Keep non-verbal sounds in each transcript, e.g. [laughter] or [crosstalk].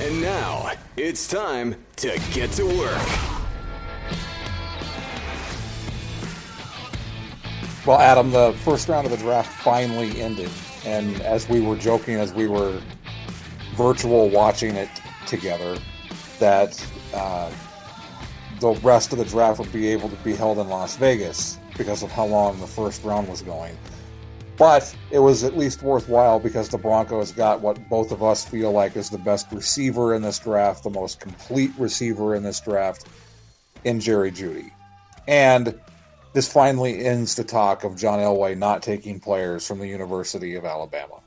And now it's time to get to work. Well, Adam, the first round of the draft finally ended. And as we were joking, as we were virtual watching it together, that uh, the rest of the draft would be able to be held in Las Vegas because of how long the first round was going. But it was at least worthwhile because the Broncos got what both of us feel like is the best receiver in this draft, the most complete receiver in this draft, in Jerry Jeudy. And this finally ends the talk of John Elway not taking players from the University of Alabama.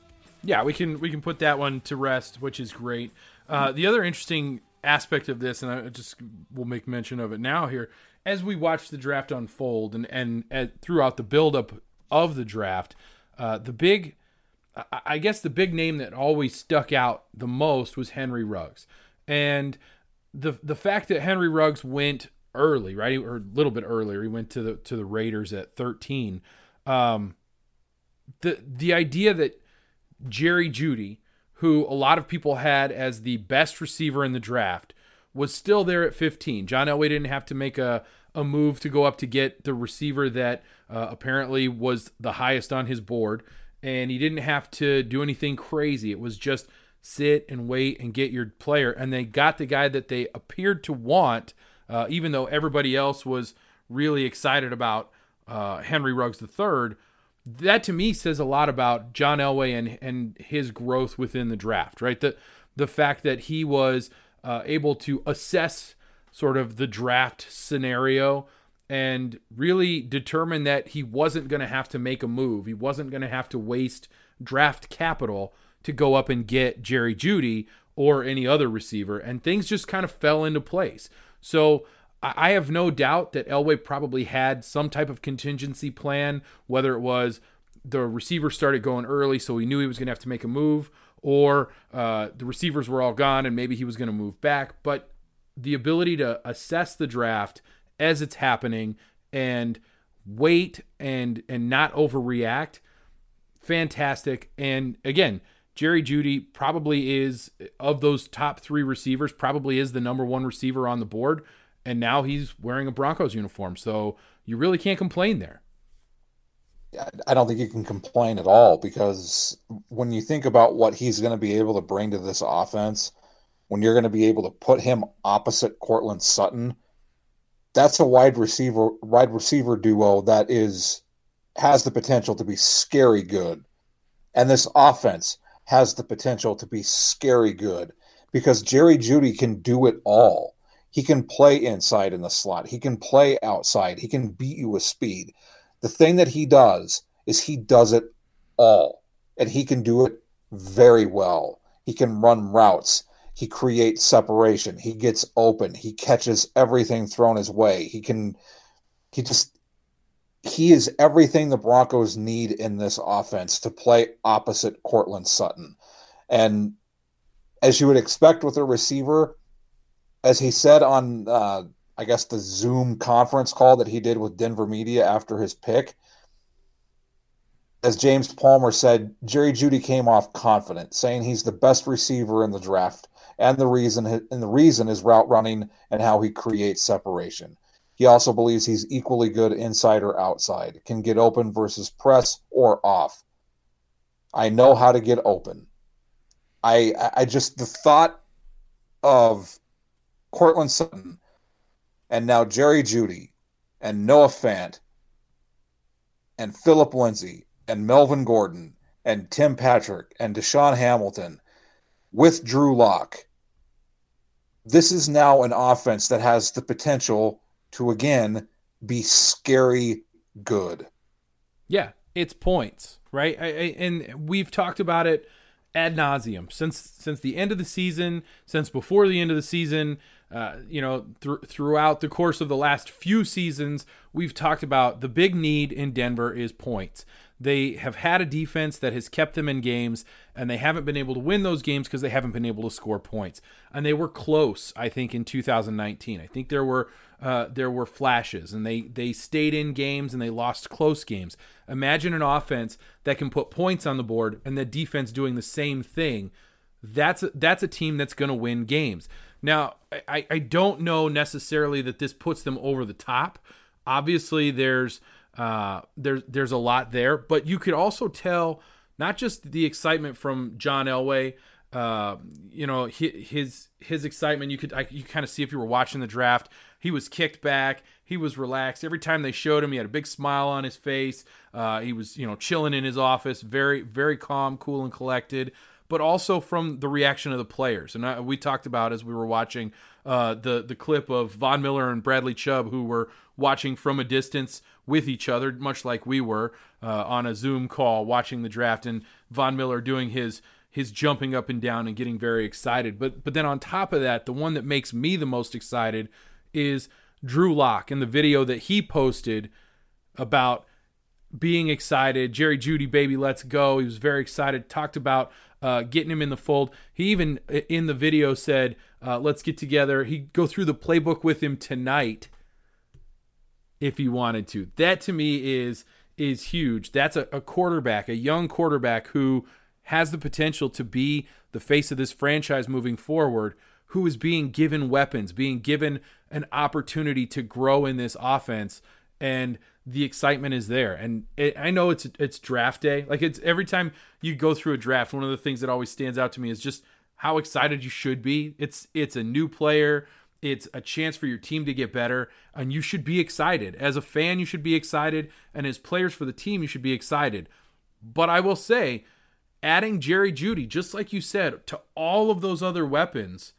Yeah, we can we can put that one to rest, which is great. Uh, the other interesting aspect of this, and I just will make mention of it now here, as we watch the draft unfold and and, and throughout the buildup of the draft, uh, the big, I guess the big name that always stuck out the most was Henry Ruggs, and the the fact that Henry Ruggs went early, right, or a little bit earlier, he went to the to the Raiders at thirteen. Um, the the idea that Jerry Jeudy, who a lot of people had as the best receiver in the draft, was still there at 15. John Elway didn't have to make a, a move to go up to get the receiver that uh, apparently was the highest on his board. And he didn't have to do anything crazy. It was just sit and wait and get your player. And they got the guy that they appeared to want, uh, even though everybody else was really excited about uh, Henry Ruggs III. That to me says a lot about John Elway and, and his growth within the draft, right? The, the fact that he was uh, able to assess sort of the draft scenario and really determine that he wasn't going to have to make a move. He wasn't going to have to waste draft capital to go up and get Jerry Jeudy or any other receiver. And things just kind of fell into place. So I have no doubt that Elway probably had some type of contingency plan, whether it was the receiver started going early, so he knew he was going to have to make a move, or uh, the receivers were all gone and maybe he was going to move back. But the ability to assess the draft as it's happening and wait and and not overreact, fantastic. And again, Jerry Jeudy probably is of those top three receivers, probably is the number one receiver on the board. And now he's wearing a Broncos uniform. So you really can't complain there. I don't think you can complain at all because when you think about what he's going to be able to bring to this offense, when you're going to be able to put him opposite Courtland Sutton, that's a wide receiver wide receiver duo that is has the potential to be scary good. And this offense has the potential to be scary good because Jerry Jeudy can do it all. He can play inside in the slot. He can play outside. He can beat you with speed. The thing that he does is he does it all, and he can do it very well. He can run routes. He creates separation. He gets open. He catches everything thrown his way. He can, he just, he is everything the Broncos need in this offense to play opposite Courtland Sutton. And as you would expect with a receiver, as he said on uh, I guess the Zoom conference call that he did with Denver media after his pick. As James Palmer said, Jerry Jeudy came off confident, saying he's the best receiver in the draft, and the reason and the reason is route running and how he creates separation. He also believes he's equally good inside or outside, can get open versus press or off. I know how to get open. I I just the thought of Courtland Sutton, and now Jerry Jeudy and Noah Fant, and Philip Lindsay, and Melvin Gordon, and Tim Patrick, and DaeSean Hamilton with Drew Lock. This is now an offense that has the potential to again be scary good. Yeah, it's points, right? I, I, and we've talked about it ad nauseum since since the end of the season, since before the end of the season. Uh, you know, th- throughout the course of the last few seasons, we've talked about the big need in Denver is points. They have had a defense that has kept them in games, and they haven't been able to win those games because they haven't been able to score points. And they were close, I think, in 2019. I think there were uh, there were flashes, and they they stayed in games and they lost close games. Imagine an offense that can put points on the board and the defense doing the same thing. That's a, that's a team that's going to win games. Now, I, I don't know necessarily that this puts them over the top. Obviously, there's uh, there's there's a lot there, but you could also tell not just the excitement from John Elway. Uh, you know his his excitement. You could I, you kind of see if you were watching the draft. He was kicked back. He was relaxed. Every time they showed him, he had a big smile on his face. Uh, he was you know chilling in his office, very very calm, cool, and collected. But also from the reaction of the players, and I, we talked about as we were watching uh, the the clip of Von Miller and Bradley Chubb, who were watching from a distance with each other, much like we were uh, on a Zoom call watching the draft, and Von Miller doing his his jumping up and down and getting very excited. But but then on top of that, the one that makes me the most excited is Drew Lock and the video that he posted about being excited. Jerry Jeudy, baby, let's go. He was very excited. Talked about uh, getting him in the fold. He even in the video said, uh, "Let's get together." He go through the playbook with him tonight if he wanted to. That to me is is huge. That's a, a quarterback, a young quarterback who has the potential to be the face of this franchise moving forward, who is being given weapons, being given an opportunity to grow in this offense, and the excitement is there. And it, I know it's it's draft day. Like it's every time you go through a draft, one of the things that always stands out to me is just how excited you should be. It's it's a new player it's a chance for your team to get better, and you should be excited. As a fan, you should be excited, and as players for the team, you should be excited. But I will say, adding Jerry Jeudy, just like you said, to all of those other weapons,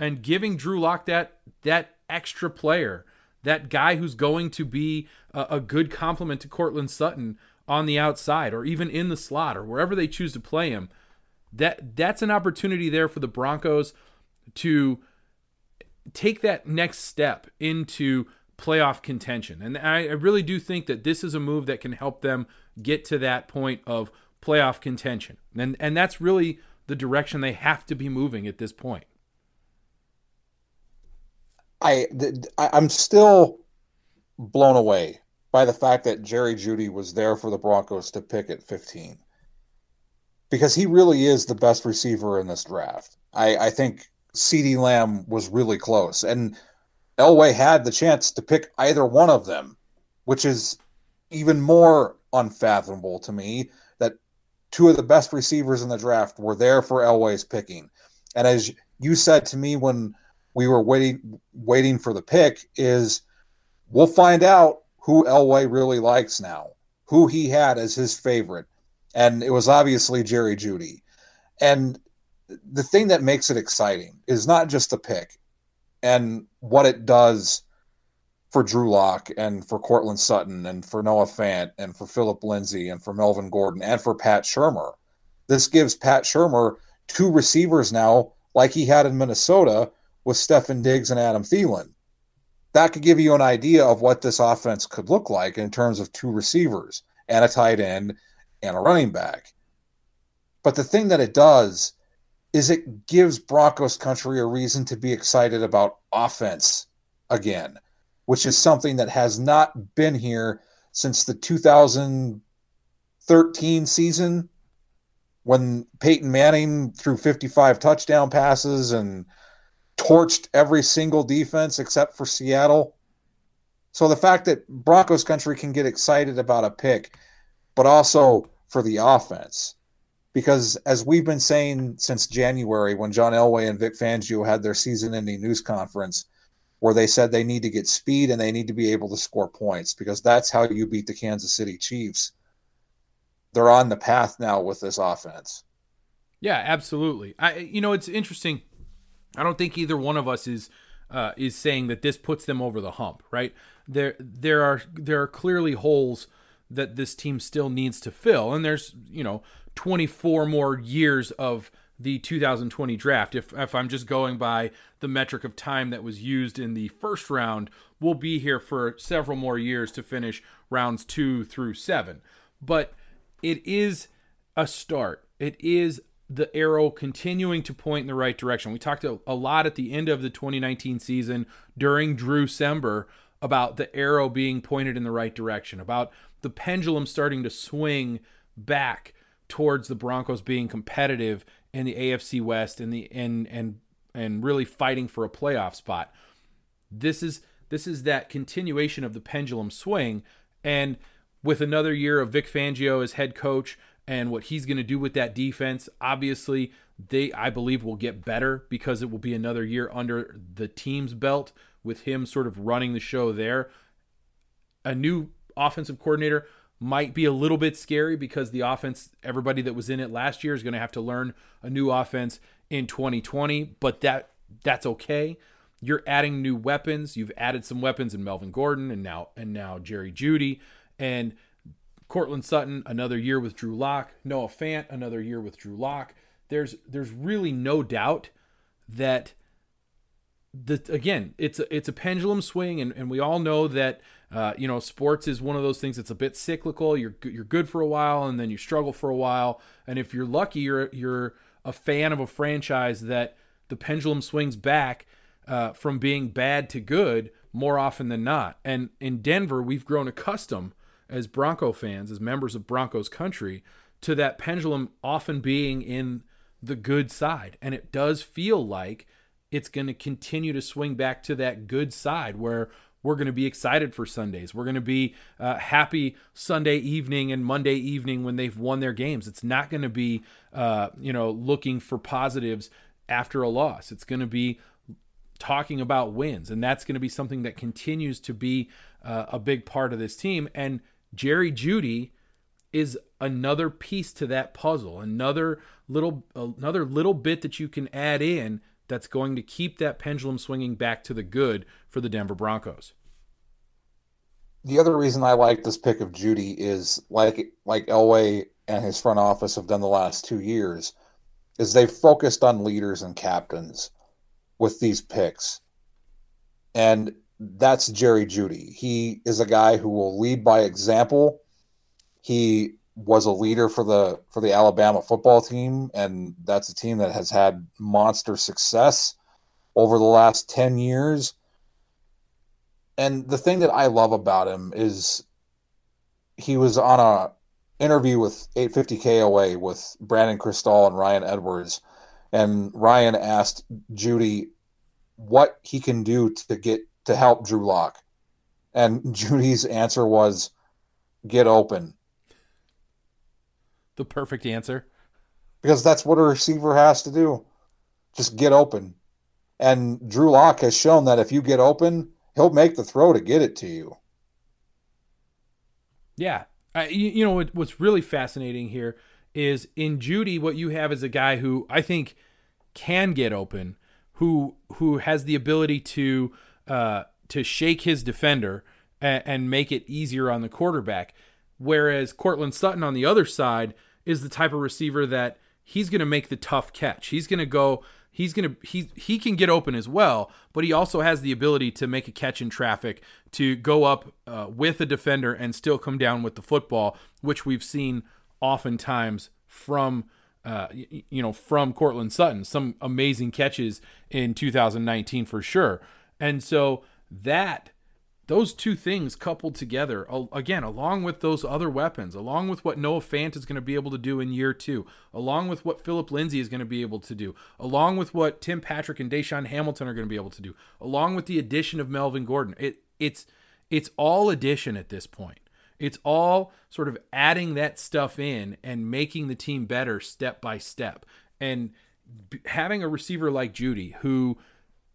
and giving Drew Lock that that extra player, that guy who's going to be a, a good complement to Courtland Sutton on the outside, or even in the slot, or wherever they choose to play him. That that's an opportunity there for the Broncos to take that next step into playoff contention. And I, I, really do think that this is a move that can help them get to that point of playoff contention. And and that's really the direction they have to be moving at this point. I I'm still blown away by the fact that Jerry Jeudy was there for the Broncos to pick at 15. Because he really is the best receiver in this draft. I, I think CeeDee Lamb was really close. And Elway had the chance to pick either one of them, which is even more unfathomable to me that two of the best receivers in the draft were there for Elway's picking. And as you said to me when we were waiting waiting for the pick is we'll find out who Elway really likes now, who he had as his favorite. And it was obviously Jerry Jeudy. And the thing that makes it exciting is not just the pick and what it does for Drew Lock and for Courtland Sutton and for Noah Fant and for Philip Lindsay and for Melvin Gordon and for Pat Shurmur. This gives Pat Shurmur two receivers now, like he had in Minnesota with Stefon Diggs and Adam Thielen. That could give you an idea of what this offense could look like in terms of two receivers and a tight end and a running back. But the thing that it does is it gives Broncos country a reason to be excited about offense again, which is something that has not been here since the 2013 season when Peyton Manning threw 55 touchdown passes and torched every single defense except for Seattle. So the fact that Broncos country can get excited about a pick, but also for the offense because as we've been saying since January, when John Elway and Vic Fangio had their season-ending news conference, where they said they need to get speed and they need to be able to score points because that's how you beat the Kansas City Chiefs. They're on the path now with this offense. Yeah, absolutely. I you know it's interesting. I don't think either one of us is uh, is saying that this puts them over the hump, right? There there are there are clearly holes that this team still needs to fill, and there's you know 24 more years of the 2020 draft. If if I'm just going by the metric of time that was used in the first round, we'll be here for several more years to finish rounds 2 through 7. But it is a start. It is the arrow continuing to point in the right direction. We talked a, a lot at the end of the 2019 season during Drew Sember about the arrow being pointed in the right direction, about the pendulum starting to swing back towards the Broncos being competitive in the AFC West and the and and and really fighting for a playoff spot. This is this is that continuation of the pendulum swing and with another year of Vic Fangio as head coach and what he's going to do with that defense, obviously they I believe will get better because it will be another year under the team's belt with him sort of running the show there. A new offensive coordinator might be a little bit scary because the offense, everybody that was in it last year is going to have to learn a new offense in 2020, but that that's okay. You're adding new weapons. You've added some weapons in Melvin Gordon and now and now Jerry Jeudy and Courtland Sutton, another year with Drew Lock, Noah Fant, another year with Drew Lock. There's there's really no doubt that the again, it's a, it's a pendulum swing, and, and we all know that uh, you know sports is one of those things that's a bit cyclical. You're you're good for a while, and then you struggle for a while. And if you're lucky, you're you're a fan of a franchise that the pendulum swings back uh, from being bad to good more often than not. And in Denver, we've grown accustomed as Bronco fans, as members of Broncos country, to that pendulum often being in the good side. And it does feel like it's going to continue to swing back to that good side where we're going to be excited for Sundays. We're going to be uh, happy Sunday evening and Monday evening when they've won their games. It's not going to be, uh, you know, looking for positives after a loss. It's going to be talking about wins, and that's going to be something that continues to be uh, a big part of this team. And Jerry Jeudy is another piece to that puzzle, another little another little bit that you can add in that's going to keep that pendulum swinging back to the good for the Denver Broncos. The other reason I like this pick of Jeudy is like like Elway and his front office have done the last two years, is they've focused on leaders and captains with these picks. And that's Jerry Jeudy. He is a guy who will lead by example. He was a leader for the for the Alabama football team, and that's a team that has had monster success over the last 10 years. And the thing that I love about him is he was on a interview with 850 KOA with Brandon Krisztal and Ryan Edwards. And Ryan asked Jeudy what he can do to get to help Drew Lock. And [laughs] Jeudy's answer was get open the perfect answer. Because that's what a receiver has to do. Just get open. And Drew Lock has shown that if you get open, he'll make the throw to get it to you. Yeah. you, you know what, what's really fascinating here is in Jeudy, what you have is a guy who I think can get open, who who has the ability to uh, to shake his defender and, and make it easier on the quarterback. Whereas Courtland Sutton on the other side is the type of receiver that he's going to make the tough catch. He's going to go he's going to he he can get open as well, but he also has the ability to make a catch in traffic, to go up uh, with a defender and still come down with the football, which we've seen oftentimes from uh, you know from Courtland Sutton. Some amazing catches in 2019 for sure, and so that those two things coupled together, again, along with those other weapons, along with what Noah Fant is going to be able to do in year two, along with what Philip Lindsay is going to be able to do, along with what Tim Patrick and DaeSean Hamilton are going to be able to do, along with the addition of Melvin Gordon, it it's it's all addition at this point. It's all sort of adding that stuff in and making the team better step by step. And having a receiver like Jeudy, who,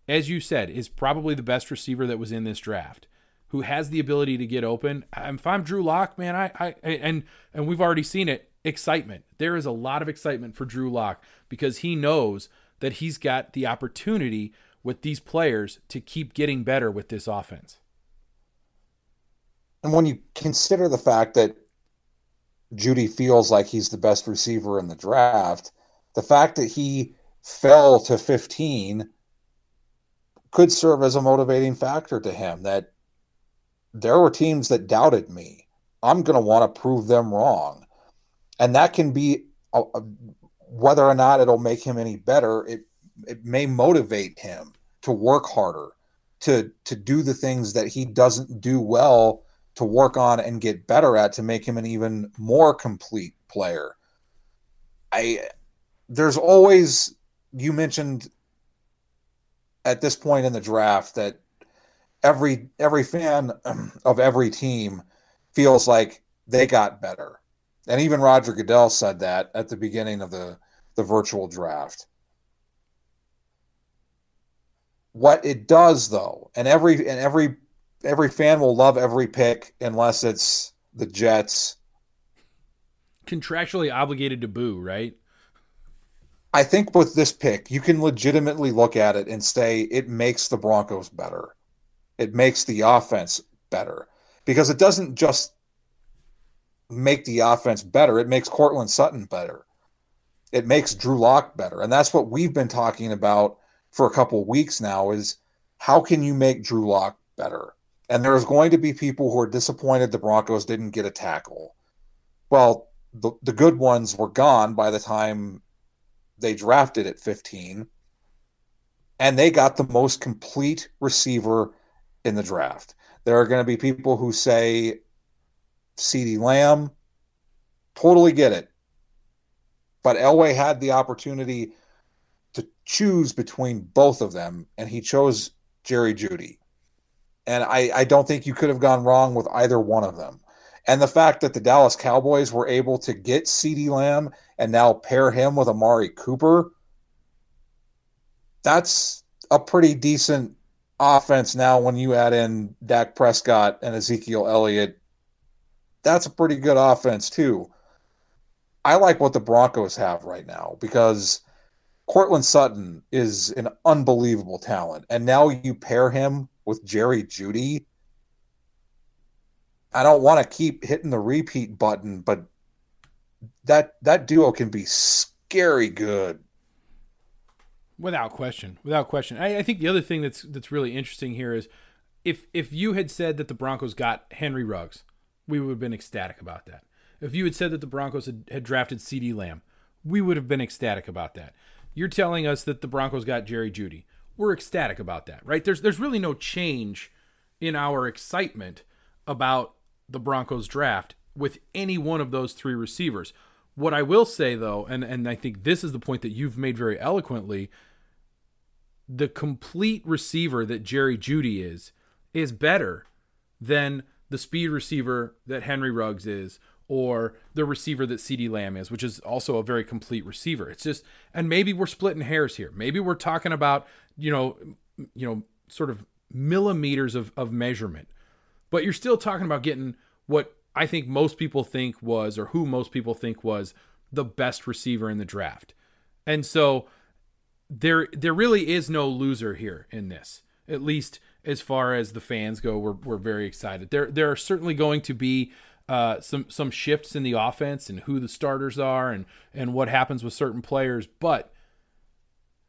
as you said, is probably the best receiver that was in this draft, who has the ability to get open. If I'm Drew Lock, man, I, I and and we've already seen it. Excitement. There is a lot of excitement for Drew Lock because he knows that he's got the opportunity with these players to keep getting better with this offense. And when you consider the fact that Jeudy feels like he's the best receiver in the draft, the fact that he fell to 15 could serve as a motivating factor to him that there were teams that doubted me. I'm going to want to prove them wrong. And that can be a, a, whether or not it'll make him any better, it it may motivate him to work harder, to to do the things that he doesn't do well to work on and get better at to make him an even more complete player. I there's always you mentioned at this point in the draft that every every fan [clears throat] of every team feels like they got better. And even Roger Goodell said that at the beginning of the the virtual draft. What it does though, and every and every every fan will love every pick unless it's the Jets. Contractually obligated to boo, right? I think with this pick, you can legitimately look at it and say it makes the Broncos better. It makes the offense better because it doesn't just make the offense better, it makes Courtland Sutton better. It makes Drew Lock better. And that's what we've been talking about for a couple weeks now is how can you make Drew Lock better? And there's going to be people who are disappointed the Broncos didn't get a tackle. Well, the, the good ones were gone by the time they drafted at 15. And they got the most complete receiver in the draft. There are going to be people who say CeeDee Lamb. Totally get it. But Elway had the opportunity to choose between both of them, and he chose Jerry Jeudy. And I, I don't think you could have gone wrong with either one of them. And the fact that the Dallas Cowboys were able to get CeeDee Lamb and now pair him with Amari Cooper, that's a pretty decent offense now when you add in Dak Prescott and Ezekiel Elliott. That's a pretty good offense, too. I like what the Broncos have right now because Courtland Sutton is an unbelievable talent. And now you pair him with Jerry Jeudy. I don't want to keep hitting the repeat button, but that that duo can be scary good. Without question, without question. I, I, think the other thing that's that's really interesting here is if if you had said that the Broncos got Henry Ruggs, we would have been ecstatic about that. If you had said that the Broncos had, had drafted CeeDee Lamb, we would have been ecstatic about that. You're telling us that the Broncos got Jerry Jeudy. we're ecstatic about that, right? There's there's really no change in our excitement about the Broncos draft with any one of those three receivers. What I will say though, and and I think this is the point that you've made very eloquently, the complete receiver that Jerry Jeudy is is better than the speed receiver that Henry Ruggs is or the receiver that CeeDee Lamb is, which is also a very complete receiver. It's just and maybe we're splitting hairs here. Maybe we're talking about you know, you know, sort of millimeters of, of measurement. But you're still talking about getting what I think most people think was, or who most people think was, the best receiver in the draft. And so there there really is no loser here in this. At least as far as the fans go, we're, we're very excited. There there are certainly going to be uh, some some shifts in the offense and who the starters are and and what happens with certain players, but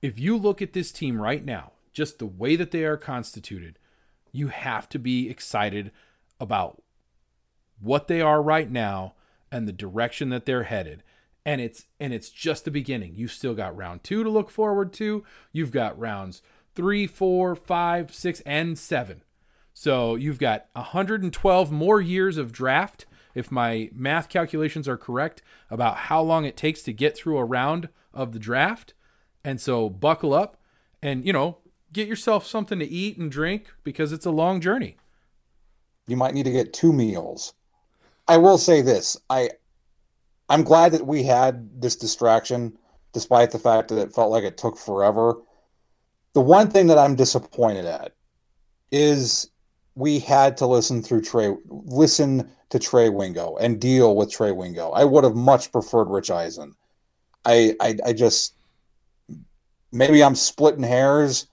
if you look at this team right now, just the way that they are constituted, you have to be excited about what they are right now and the direction that they're headed. And it's and it's just the beginning. You've still got round two to look forward to. You've got rounds three, four, five, six, and seven. So you've got 112 more years of draft, if my math calculations are correct, about how long it takes to get through a round of the draft. And so buckle up and, you know, get yourself something to eat and drink because it's a long journey. You might need to get two meals. I will say this. I I'm glad that we had this distraction, despite the fact that it felt like it took forever. The one thing that I'm disappointed at is we had to listen through Trey, listen to Trey Wingo and deal with Trey Wingo. I would have much preferred Rich Eisen. I, I, I just maybe I'm splitting hairs,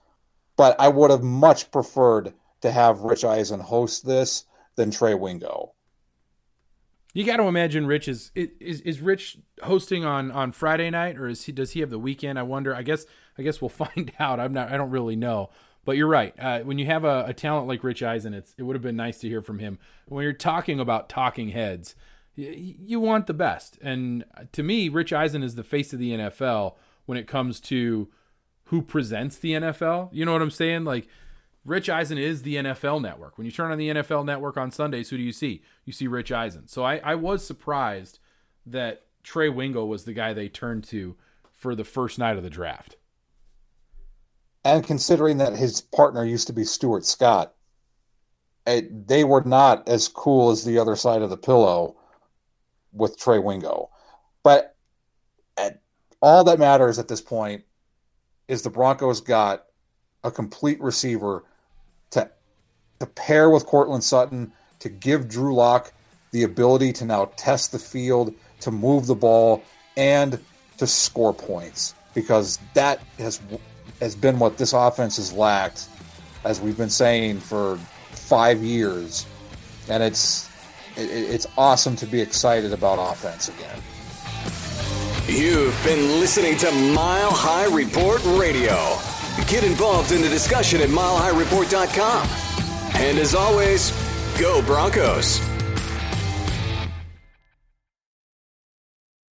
but I would have much preferred to have Rich Eisen host this than Trey Wingo. You got to imagine Rich is, is is Rich hosting on on Friday night or is he does he have the weekend? I wonder. I guess I guess we'll [laughs] find out. I'm not. I don't really know. But you're right. Uh, when you have a, a, talent like Rich Eisen, it's it would have been nice to hear from him. When you're talking about talking heads, you, you want the best. And to me, Rich Eisen is the face of the NFL when it comes to who presents the NFL. You know what I'm saying? Like Rich Eisen is the NFL network. When you turn on the NFL network on Sundays, who do you see? You see Rich Eisen. So I, I was surprised that Trey Wingo was the guy they turned to for the first night of the draft. And considering that his partner used to be Stuart Scott, it, they were not as cool as the other side of the pillow with Trey Wingo. But at, all that matters at this point is the Broncos got a complete receiver to to pair with Courtland Sutton to give Drew Lock the ability to now test the field, to move the ball, and to score points because that has has been what this offense has lacked, as we've been saying for five years, and it's it, it's awesome to be excited about offense again. You've been listening to Mile High Report Radio. Get involved in the discussion at milehighreport.com. And as always, go Broncos.